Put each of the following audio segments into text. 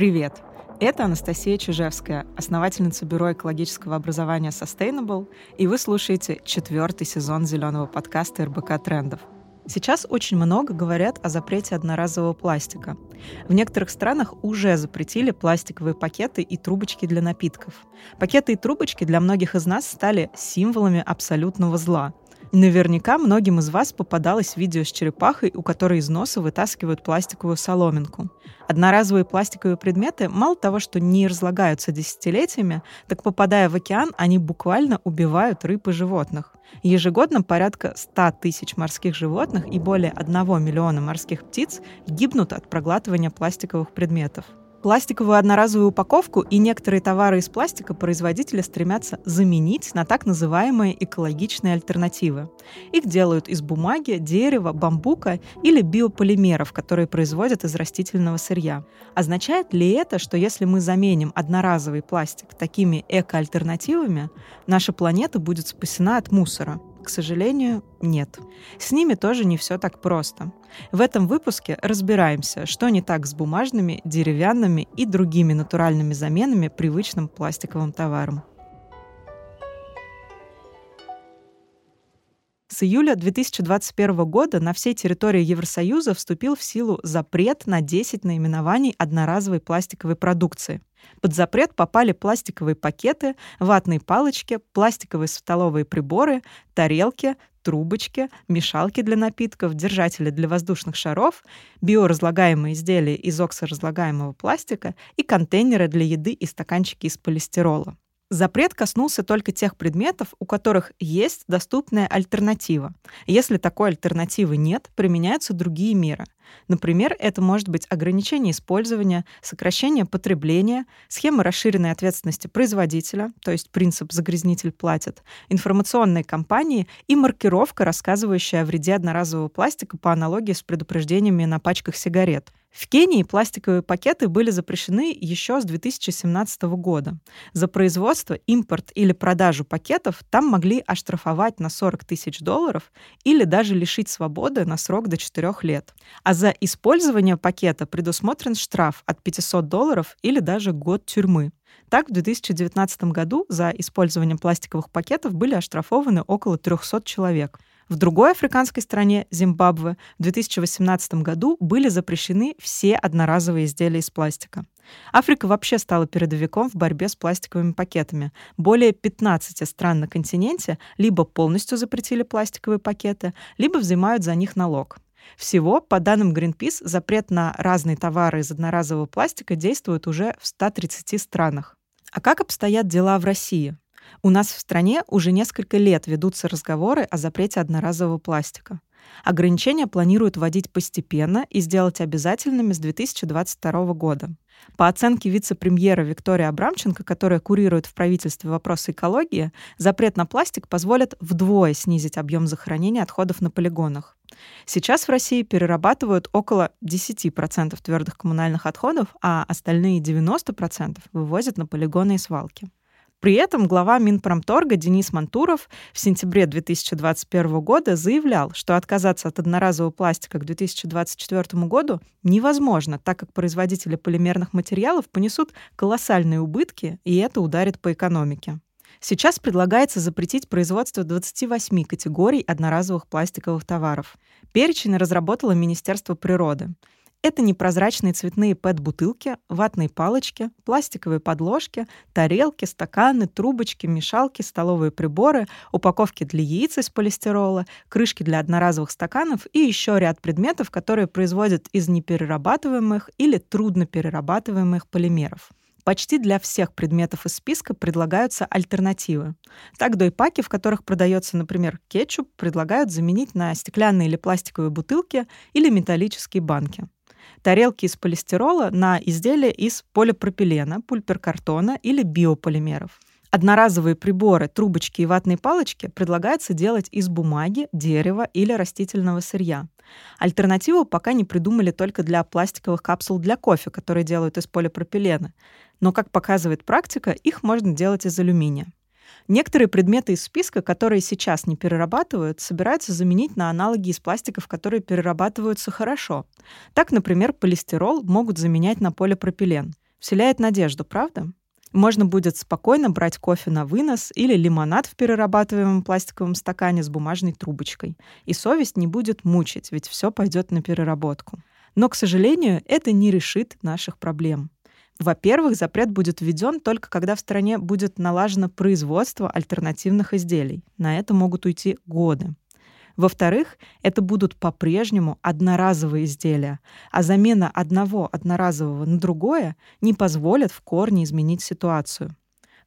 Привет! Это Анастасия Чижевская, основательница бюро экологического образования Sustainable, и вы слушаете четвертый сезон зеленого подкаста РБК Трендов. Сейчас очень много говорят о запрете одноразового пластика. В некоторых странах уже запретили пластиковые пакеты и трубочки для напитков. Пакеты и трубочки для многих из нас стали символами абсолютного зла. Наверняка многим из вас попадалось видео с черепахой, у которой из носа вытаскивают пластиковую соломинку. Одноразовые пластиковые предметы мало того, что не разлагаются десятилетиями, так попадая в океан, они буквально убивают рыб и животных. Ежегодно порядка 100 тысяч морских животных и более 1 миллиона морских птиц гибнут от проглатывания пластиковых предметов. Пластиковую одноразовую упаковку и некоторые товары из пластика производители стремятся заменить на так называемые экологичные альтернативы. Их делают из бумаги, дерева, бамбука или биополимеров, которые производят из растительного сырья. Означает ли это, что если мы заменим одноразовый пластик такими эко-альтернативами, наша планета будет спасена от мусора? К сожалению, нет. С ними тоже не все так просто. В этом выпуске разбираемся, что не так с бумажными, деревянными и другими натуральными заменами привычным пластиковым товарам. С июля 2021 года на всей территории Евросоюза вступил в силу запрет на 10 наименований одноразовой пластиковой продукции. Под запрет попали пластиковые пакеты, ватные палочки, пластиковые столовые приборы, тарелки, трубочки, мешалки для напитков, держатели для воздушных шаров, биоразлагаемые изделия из оксоразлагаемого пластика и контейнеры для еды и стаканчики из полистирола. Запрет коснулся только тех предметов, у которых есть доступная альтернатива. Если такой альтернативы нет, применяются другие меры. Например, это может быть ограничение использования, сокращение потребления, схема расширенной ответственности производителя, то есть принцип «загрязнитель платит», информационные кампании и маркировка, рассказывающая о вреде одноразового пластика по аналогии с предупреждениями на пачках сигарет. В Кении пластиковые пакеты были запрещены еще с 2017 года. За производство, импорт или продажу пакетов там могли оштрафовать на 40 тысяч долларов или даже лишить свободы на срок до 4 лет. А за использование пакета предусмотрен штраф от 500 долларов или даже год тюрьмы. Так, в 2019 году за использование пластиковых пакетов были оштрафованы около 300 человек. В другой африканской стране, Зимбабве, в 2018 году были запрещены все одноразовые изделия из пластика. Африка вообще стала передовиком в борьбе с пластиковыми пакетами. Более 15 стран на континенте либо полностью запретили пластиковые пакеты, либо взимают за них налог. Всего, по данным Greenpeace, запрет на разные товары из одноразового пластика действует уже в 130 странах. А как обстоят дела в России? У нас в стране уже несколько лет ведутся разговоры о запрете одноразового пластика. Ограничения планируют вводить постепенно и сделать обязательными с 2022 года. По оценке вице-премьера Виктории Абрамченко, которая курирует в правительстве вопросы экологии, запрет на пластик позволит вдвое снизить объем захоронения отходов на полигонах. Сейчас в России перерабатывают около 10% твердых коммунальных отходов, а остальные 90% вывозят на полигоны и свалки. При этом глава Минпромторга Денис Мантуров в сентябре 2021 года заявлял, что отказаться от одноразового пластика к 2024 году невозможно, так как производители полимерных материалов понесут колоссальные убытки, и это ударит по экономике. Сейчас предлагается запретить производство 28 категорий одноразовых пластиковых товаров. Перечень разработало Министерство природы. Это непрозрачные цветные пэт-бутылки, ватные палочки, пластиковые подложки, тарелки, стаканы, трубочки, мешалки, столовые приборы, упаковки для яиц из полистирола, крышки для одноразовых стаканов и еще ряд предметов, которые производят из неперерабатываемых или трудноперерабатываемых полимеров. Почти для всех предметов из списка предлагаются альтернативы. Так, дойпаки, в которых продается, например, кетчуп, предлагают заменить на стеклянные или пластиковые бутылки или металлические банки тарелки из полистирола на изделия из полипропилена, пульперкартона или биополимеров. Одноразовые приборы, трубочки и ватные палочки предлагается делать из бумаги, дерева или растительного сырья. Альтернативу пока не придумали только для пластиковых капсул для кофе, которые делают из полипропилена. Но, как показывает практика, их можно делать из алюминия. Некоторые предметы из списка, которые сейчас не перерабатывают, собираются заменить на аналоги из пластиков, которые перерабатываются хорошо. Так, например, полистирол могут заменять на полипропилен. Вселяет надежду, правда? Можно будет спокойно брать кофе на вынос или лимонад в перерабатываемом пластиковом стакане с бумажной трубочкой. И совесть не будет мучить, ведь все пойдет на переработку. Но, к сожалению, это не решит наших проблем. Во-первых, запрет будет введен только когда в стране будет налажено производство альтернативных изделий. На это могут уйти годы. Во-вторых, это будут по-прежнему одноразовые изделия, а замена одного одноразового на другое не позволит в корне изменить ситуацию.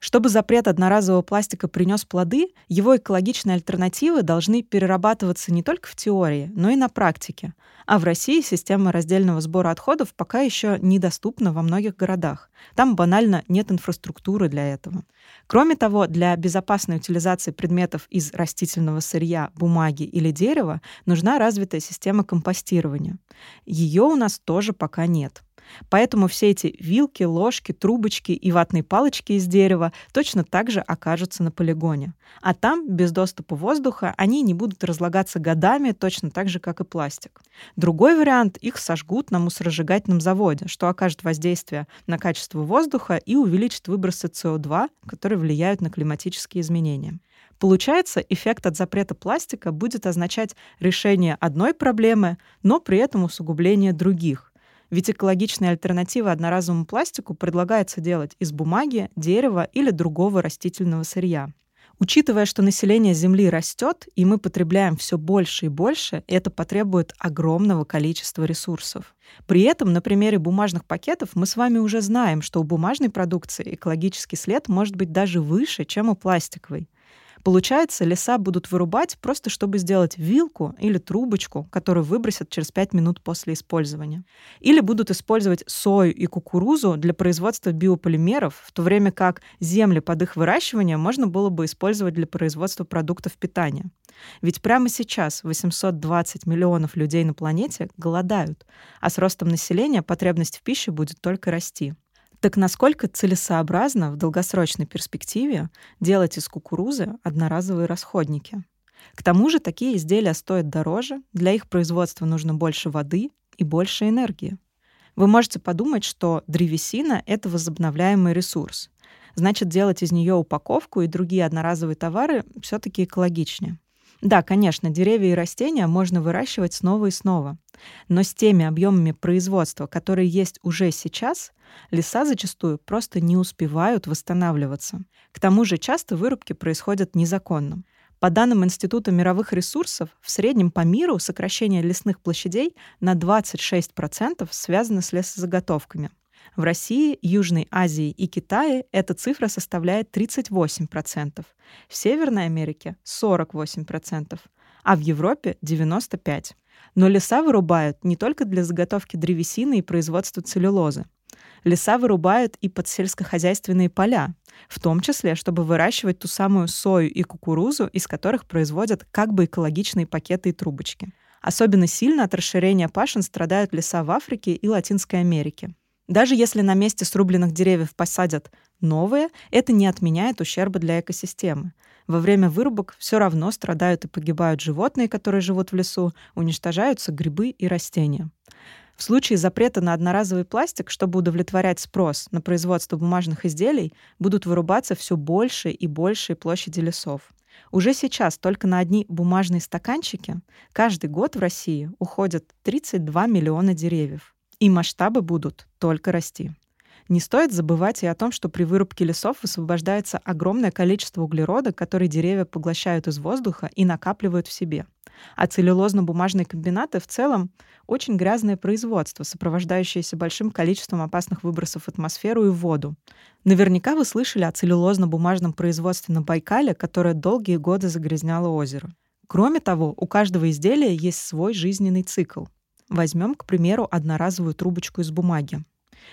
Чтобы запрет одноразового пластика принес плоды, его экологичные альтернативы должны перерабатываться не только в теории, но и на практике. А в России система раздельного сбора отходов пока еще недоступна во многих городах. Там банально нет инфраструктуры для этого. Кроме того, для безопасной утилизации предметов из растительного сырья, бумаги или дерева нужна развитая система компостирования. Ее у нас тоже пока нет. Поэтому все эти вилки, ложки, трубочки и ватные палочки из дерева точно так же окажутся на полигоне. А там, без доступа воздуха, они не будут разлагаться годами, точно так же, как и пластик. Другой вариант — их сожгут на мусоросжигательном заводе, что окажет воздействие на качество воздуха и увеличит выбросы СО2, которые влияют на климатические изменения. Получается, эффект от запрета пластика будет означать решение одной проблемы, но при этом усугубление других. Ведь экологичные альтернативы одноразовому пластику предлагается делать из бумаги, дерева или другого растительного сырья. Учитывая, что население Земли растет, и мы потребляем все больше и больше, это потребует огромного количества ресурсов. При этом на примере бумажных пакетов мы с вами уже знаем, что у бумажной продукции экологический след может быть даже выше, чем у пластиковой. Получается, леса будут вырубать просто чтобы сделать вилку или трубочку, которую выбросят через 5 минут после использования. Или будут использовать сою и кукурузу для производства биополимеров, в то время как земли под их выращивание можно было бы использовать для производства продуктов питания. Ведь прямо сейчас 820 миллионов людей на планете голодают, а с ростом населения потребность в пище будет только расти. Так насколько целесообразно в долгосрочной перспективе делать из кукурузы одноразовые расходники? К тому же такие изделия стоят дороже, для их производства нужно больше воды и больше энергии. Вы можете подумать, что древесина — это возобновляемый ресурс. Значит, делать из нее упаковку и другие одноразовые товары все таки экологичнее. Да, конечно, деревья и растения можно выращивать снова и снова. Но с теми объемами производства, которые есть уже сейчас, леса зачастую просто не успевают восстанавливаться. К тому же часто вырубки происходят незаконно. По данным Института мировых ресурсов, в среднем по миру сокращение лесных площадей на 26% связано с лесозаготовками — в России, Южной Азии и Китае эта цифра составляет 38%, в Северной Америке — 48%, а в Европе — 95%. Но леса вырубают не только для заготовки древесины и производства целлюлозы. Леса вырубают и под сельскохозяйственные поля, в том числе, чтобы выращивать ту самую сою и кукурузу, из которых производят как бы экологичные пакеты и трубочки. Особенно сильно от расширения пашин страдают леса в Африке и Латинской Америке. Даже если на месте срубленных деревьев посадят новые, это не отменяет ущерба для экосистемы. Во время вырубок все равно страдают и погибают животные, которые живут в лесу, уничтожаются грибы и растения. В случае запрета на одноразовый пластик, чтобы удовлетворять спрос на производство бумажных изделий, будут вырубаться все больше и большие площади лесов. Уже сейчас только на одни бумажные стаканчики каждый год в России уходят 32 миллиона деревьев. И масштабы будут только расти. Не стоит забывать и о том, что при вырубке лесов высвобождается огромное количество углерода, который деревья поглощают из воздуха и накапливают в себе. А целлюлозно-бумажные комбинаты в целом очень грязное производство, сопровождающееся большим количеством опасных выбросов в атмосферу и в воду. Наверняка вы слышали о целлюлозно-бумажном производстве на Байкале, которое долгие годы загрязняло озеро. Кроме того, у каждого изделия есть свой жизненный цикл. Возьмем, к примеру, одноразовую трубочку из бумаги.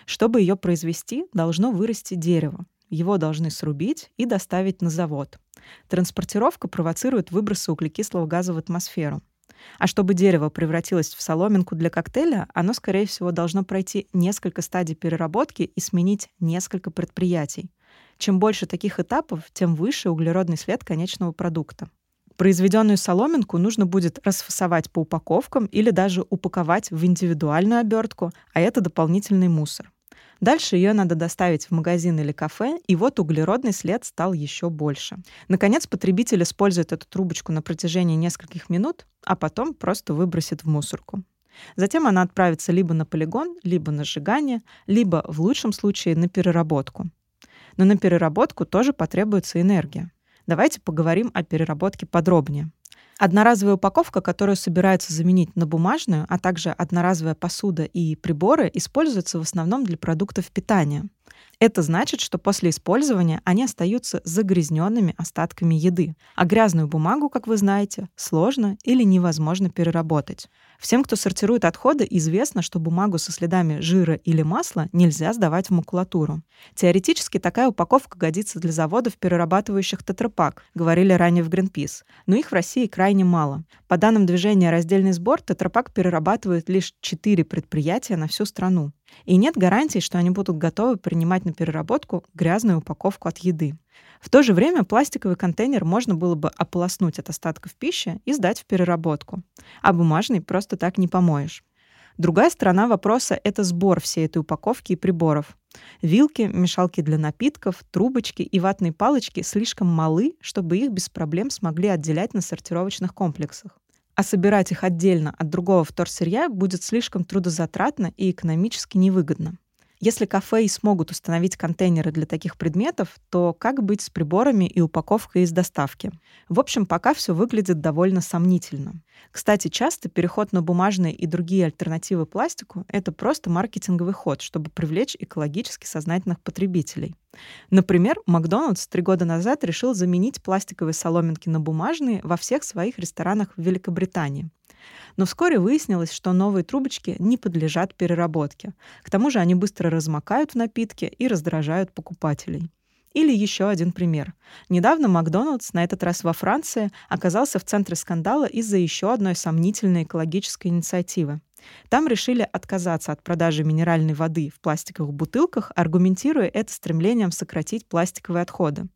Чтобы ее произвести, должно вырасти дерево. Его должны срубить и доставить на завод. Транспортировка провоцирует выбросы углекислого газа в атмосферу. А чтобы дерево превратилось в соломинку для коктейля, оно, скорее всего, должно пройти несколько стадий переработки и сменить несколько предприятий. Чем больше таких этапов, тем выше углеродный след конечного продукта. Произведенную соломинку нужно будет расфасовать по упаковкам или даже упаковать в индивидуальную обертку, а это дополнительный мусор. Дальше ее надо доставить в магазин или кафе, и вот углеродный след стал еще больше. Наконец, потребитель использует эту трубочку на протяжении нескольких минут, а потом просто выбросит в мусорку. Затем она отправится либо на полигон, либо на сжигание, либо, в лучшем случае, на переработку. Но на переработку тоже потребуется энергия. Давайте поговорим о переработке подробнее. Одноразовая упаковка, которую собираются заменить на бумажную, а также одноразовая посуда и приборы используются в основном для продуктов питания. Это значит, что после использования они остаются загрязненными остатками еды, а грязную бумагу, как вы знаете, сложно или невозможно переработать. Всем, кто сортирует отходы, известно, что бумагу со следами жира или масла нельзя сдавать в макулатуру. Теоретически такая упаковка годится для заводов, перерабатывающих тетрапак, говорили ранее в Greenpeace, но их в России крайне мало. По данным движения «Раздельный сбор», тетрапак перерабатывает лишь 4 предприятия на всю страну. И нет гарантии, что они будут готовы принимать на переработку грязную упаковку от еды. В то же время пластиковый контейнер можно было бы ополоснуть от остатков пищи и сдать в переработку, а бумажный просто так не помоешь. Другая сторона вопроса — это сбор всей этой упаковки и приборов. Вилки, мешалки для напитков, трубочки и ватные палочки слишком малы, чтобы их без проблем смогли отделять на сортировочных комплексах. А собирать их отдельно от другого вторсырья будет слишком трудозатратно и экономически невыгодно. Если кафе и смогут установить контейнеры для таких предметов, то как быть с приборами и упаковкой из доставки? В общем, пока все выглядит довольно сомнительно. Кстати, часто переход на бумажные и другие альтернативы пластику — это просто маркетинговый ход, чтобы привлечь экологически сознательных потребителей. Например, Макдональдс три года назад решил заменить пластиковые соломинки на бумажные во всех своих ресторанах в Великобритании. Но вскоре выяснилось, что новые трубочки не подлежат переработке. К тому же они быстро размокают в напитке и раздражают покупателей. Или еще один пример. Недавно Макдоналдс, на этот раз во Франции, оказался в центре скандала из-за еще одной сомнительной экологической инициативы. Там решили отказаться от продажи минеральной воды в пластиковых бутылках, аргументируя это стремлением сократить пластиковые отходы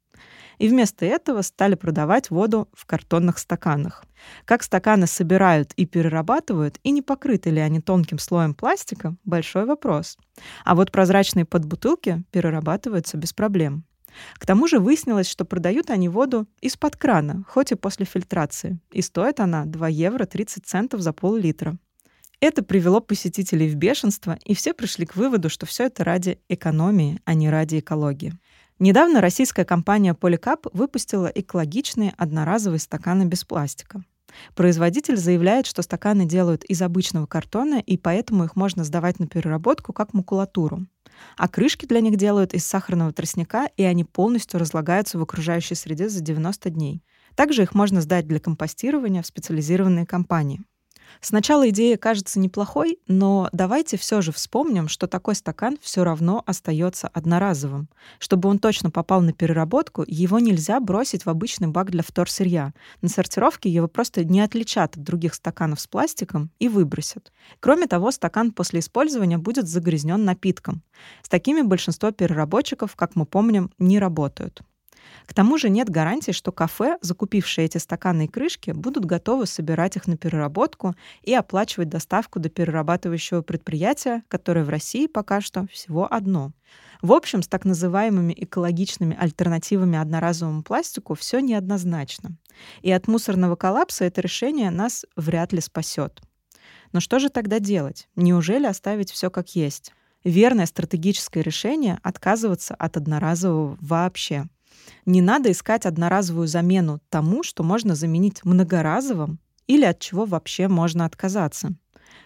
и вместо этого стали продавать воду в картонных стаканах. Как стаканы собирают и перерабатывают, и не покрыты ли они тонким слоем пластика — большой вопрос. А вот прозрачные подбутылки перерабатываются без проблем. К тому же выяснилось, что продают они воду из-под крана, хоть и после фильтрации, и стоит она 2 евро 30 центов за пол-литра. Это привело посетителей в бешенство, и все пришли к выводу, что все это ради экономии, а не ради экологии. Недавно российская компания Polycap выпустила экологичные одноразовые стаканы без пластика. Производитель заявляет, что стаканы делают из обычного картона, и поэтому их можно сдавать на переработку как макулатуру. А крышки для них делают из сахарного тростника, и они полностью разлагаются в окружающей среде за 90 дней. Также их можно сдать для компостирования в специализированные компании. Сначала идея кажется неплохой, но давайте все же вспомним, что такой стакан все равно остается одноразовым. Чтобы он точно попал на переработку, его нельзя бросить в обычный бак для вторсырья. На сортировке его просто не отличат от других стаканов с пластиком и выбросят. Кроме того, стакан после использования будет загрязнен напитком. С такими большинство переработчиков, как мы помним, не работают. К тому же нет гарантии, что кафе, закупившие эти стаканы и крышки, будут готовы собирать их на переработку и оплачивать доставку до перерабатывающего предприятия, которое в России пока что всего одно. В общем, с так называемыми экологичными альтернативами одноразовому пластику все неоднозначно. И от мусорного коллапса это решение нас вряд ли спасет. Но что же тогда делать? Неужели оставить все как есть? Верное стратегическое решение — отказываться от одноразового вообще. Не надо искать одноразовую замену тому, что можно заменить многоразовым или от чего вообще можно отказаться.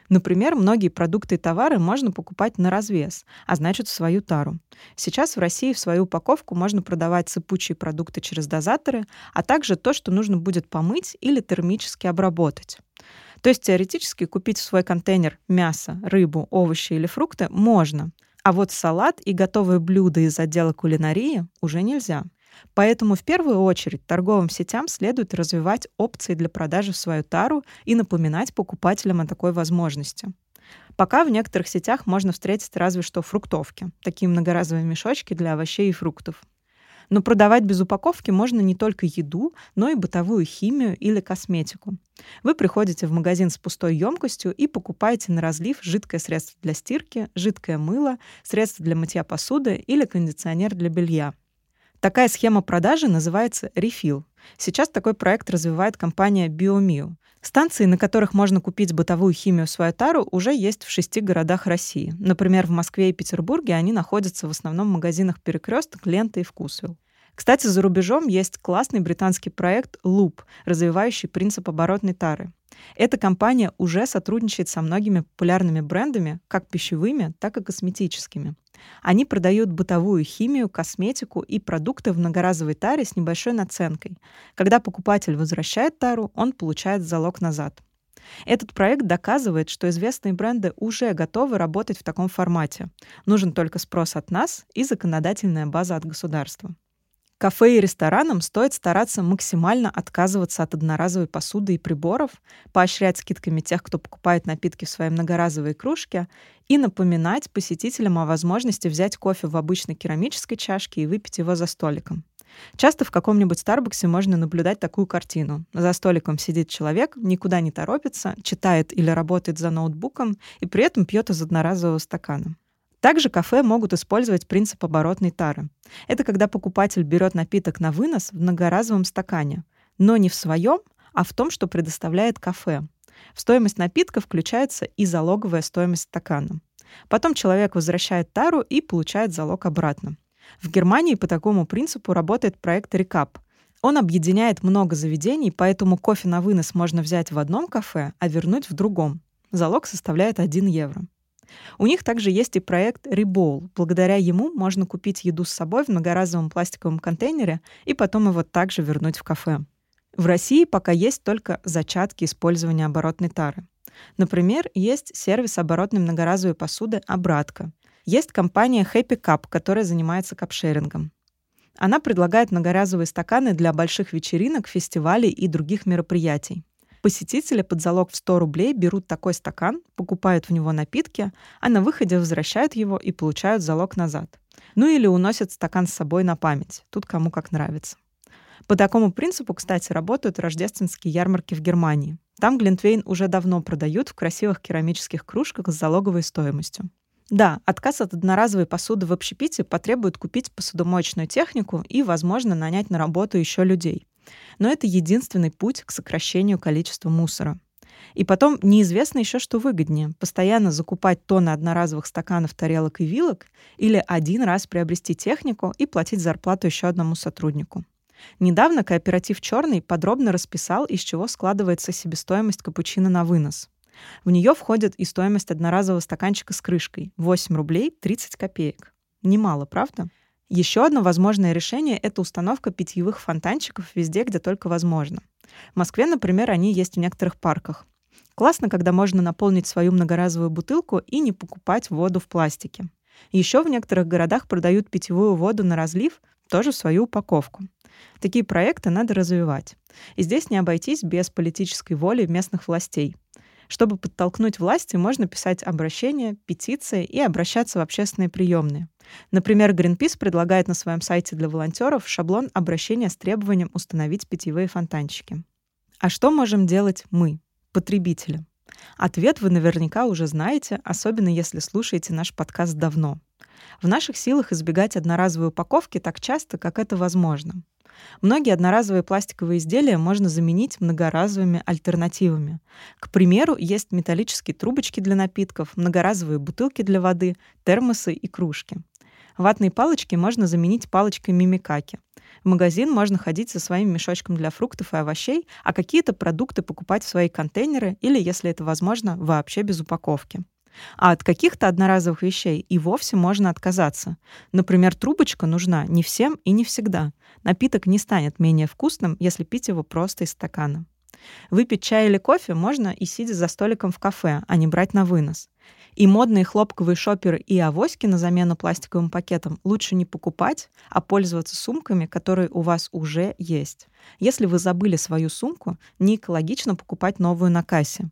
Например, многие продукты и товары можно покупать на развес, а значит в свою тару. Сейчас в России в свою упаковку можно продавать сыпучие продукты через дозаторы, а также то, что нужно будет помыть или термически обработать. То есть теоретически купить в свой контейнер мясо, рыбу, овощи или фрукты можно, а вот салат и готовые блюда из отдела кулинарии уже нельзя. Поэтому в первую очередь торговым сетям следует развивать опции для продажи в свою тару и напоминать покупателям о такой возможности. Пока в некоторых сетях можно встретить разве что фруктовки, такие многоразовые мешочки для овощей и фруктов. Но продавать без упаковки можно не только еду, но и бытовую химию или косметику. Вы приходите в магазин с пустой емкостью и покупаете на разлив жидкое средство для стирки, жидкое мыло, средство для мытья посуды или кондиционер для белья. Такая схема продажи называется refill. Сейчас такой проект развивает компания BioMio. Станции, на которых можно купить бытовую химию в свою тару, уже есть в шести городах России. Например, в Москве и Петербурге они находятся в основном в магазинах «Перекресток», «Лента» и «Вкусвилл». Кстати, за рубежом есть классный британский проект Loop, развивающий принцип оборотной тары. Эта компания уже сотрудничает со многими популярными брендами, как пищевыми, так и косметическими. Они продают бытовую химию, косметику и продукты в многоразовой таре с небольшой наценкой. Когда покупатель возвращает тару, он получает залог назад. Этот проект доказывает, что известные бренды уже готовы работать в таком формате. Нужен только спрос от нас и законодательная база от государства. Кафе и ресторанам стоит стараться максимально отказываться от одноразовой посуды и приборов, поощрять скидками тех, кто покупает напитки в свои многоразовые кружки, и напоминать посетителям о возможности взять кофе в обычной керамической чашке и выпить его за столиком. Часто в каком-нибудь Старбаксе можно наблюдать такую картину. За столиком сидит человек, никуда не торопится, читает или работает за ноутбуком и при этом пьет из одноразового стакана. Также кафе могут использовать принцип оборотной тары. Это когда покупатель берет напиток на вынос в многоразовом стакане, но не в своем, а в том, что предоставляет кафе. В стоимость напитка включается и залоговая стоимость стакана. Потом человек возвращает тару и получает залог обратно. В Германии по такому принципу работает проект Recap. Он объединяет много заведений, поэтому кофе на вынос можно взять в одном кафе, а вернуть в другом. Залог составляет 1 евро. У них также есть и проект Rebowl. Благодаря ему можно купить еду с собой в многоразовом пластиковом контейнере и потом его также вернуть в кафе. В России пока есть только зачатки использования оборотной тары. Например, есть сервис оборотной многоразовой посуды «Обратка». Есть компания Happy Cup, которая занимается капшерингом. Она предлагает многоразовые стаканы для больших вечеринок, фестивалей и других мероприятий. Посетители под залог в 100 рублей берут такой стакан, покупают в него напитки, а на выходе возвращают его и получают залог назад. Ну или уносят стакан с собой на память. Тут кому как нравится. По такому принципу, кстати, работают рождественские ярмарки в Германии. Там Глинтвейн уже давно продают в красивых керамических кружках с залоговой стоимостью. Да, отказ от одноразовой посуды в общепите потребует купить посудомоечную технику и, возможно, нанять на работу еще людей. Но это единственный путь к сокращению количества мусора. И потом неизвестно еще, что выгоднее. Постоянно закупать тонны одноразовых стаканов, тарелок и вилок или один раз приобрести технику и платить зарплату еще одному сотруднику. Недавно кооператив «Черный» подробно расписал, из чего складывается себестоимость капучино на вынос. В нее входит и стоимость одноразового стаканчика с крышкой — 8 рублей 30 копеек. Немало, правда? Еще одно возможное решение — это установка питьевых фонтанчиков везде, где только возможно. В Москве, например, они есть в некоторых парках. Классно, когда можно наполнить свою многоразовую бутылку и не покупать воду в пластике. Еще в некоторых городах продают питьевую воду на разлив, тоже в свою упаковку. Такие проекты надо развивать. И здесь не обойтись без политической воли местных властей. Чтобы подтолкнуть власти, можно писать обращения, петиции и обращаться в общественные приемные. Например, Greenpeace предлагает на своем сайте для волонтеров шаблон обращения с требованием установить питьевые фонтанчики. А что можем делать мы, потребители? Ответ вы наверняка уже знаете, особенно если слушаете наш подкаст давно. В наших силах избегать одноразовой упаковки так часто, как это возможно. Многие одноразовые пластиковые изделия можно заменить многоразовыми альтернативами. К примеру, есть металлические трубочки для напитков, многоразовые бутылки для воды, термосы и кружки. Ватные палочки можно заменить палочкой мимикаки. В магазин можно ходить со своим мешочком для фруктов и овощей, а какие-то продукты покупать в свои контейнеры или, если это возможно, вообще без упаковки. А от каких-то одноразовых вещей и вовсе можно отказаться. Например, трубочка нужна не всем и не всегда. Напиток не станет менее вкусным, если пить его просто из стакана. Выпить чай или кофе можно и сидя за столиком в кафе, а не брать на вынос. И модные хлопковые шоперы и авоськи на замену пластиковым пакетам лучше не покупать, а пользоваться сумками, которые у вас уже есть. Если вы забыли свою сумку, не экологично покупать новую на кассе.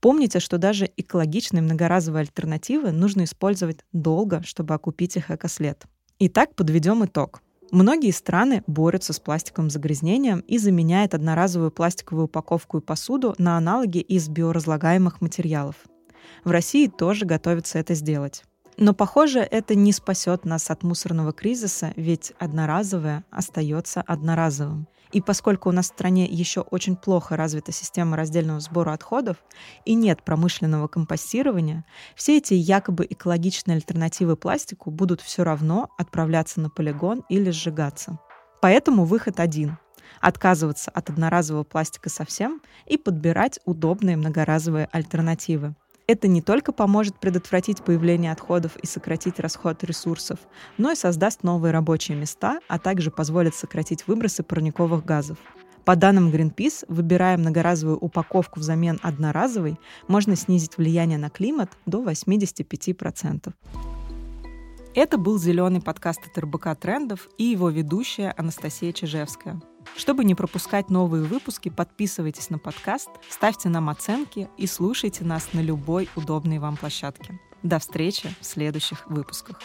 Помните, что даже экологичные многоразовые альтернативы нужно использовать долго, чтобы окупить их экослед. Итак, подведем итог. Многие страны борются с пластиковым загрязнением и заменяют одноразовую пластиковую упаковку и посуду на аналоги из биоразлагаемых материалов. В России тоже готовятся это сделать. Но, похоже, это не спасет нас от мусорного кризиса, ведь одноразовое остается одноразовым. И поскольку у нас в стране еще очень плохо развита система раздельного сбора отходов и нет промышленного компостирования, все эти якобы экологичные альтернативы пластику будут все равно отправляться на полигон или сжигаться. Поэтому выход один — отказываться от одноразового пластика совсем и подбирать удобные многоразовые альтернативы. Это не только поможет предотвратить появление отходов и сократить расход ресурсов, но и создаст новые рабочие места, а также позволит сократить выбросы парниковых газов. По данным Greenpeace, выбирая многоразовую упаковку взамен одноразовой, можно снизить влияние на климат до 85%. Это был зеленый подкаст от РБК Трендов и его ведущая Анастасия Чижевская. Чтобы не пропускать новые выпуски, подписывайтесь на подкаст, ставьте нам оценки и слушайте нас на любой удобной вам площадке. До встречи в следующих выпусках.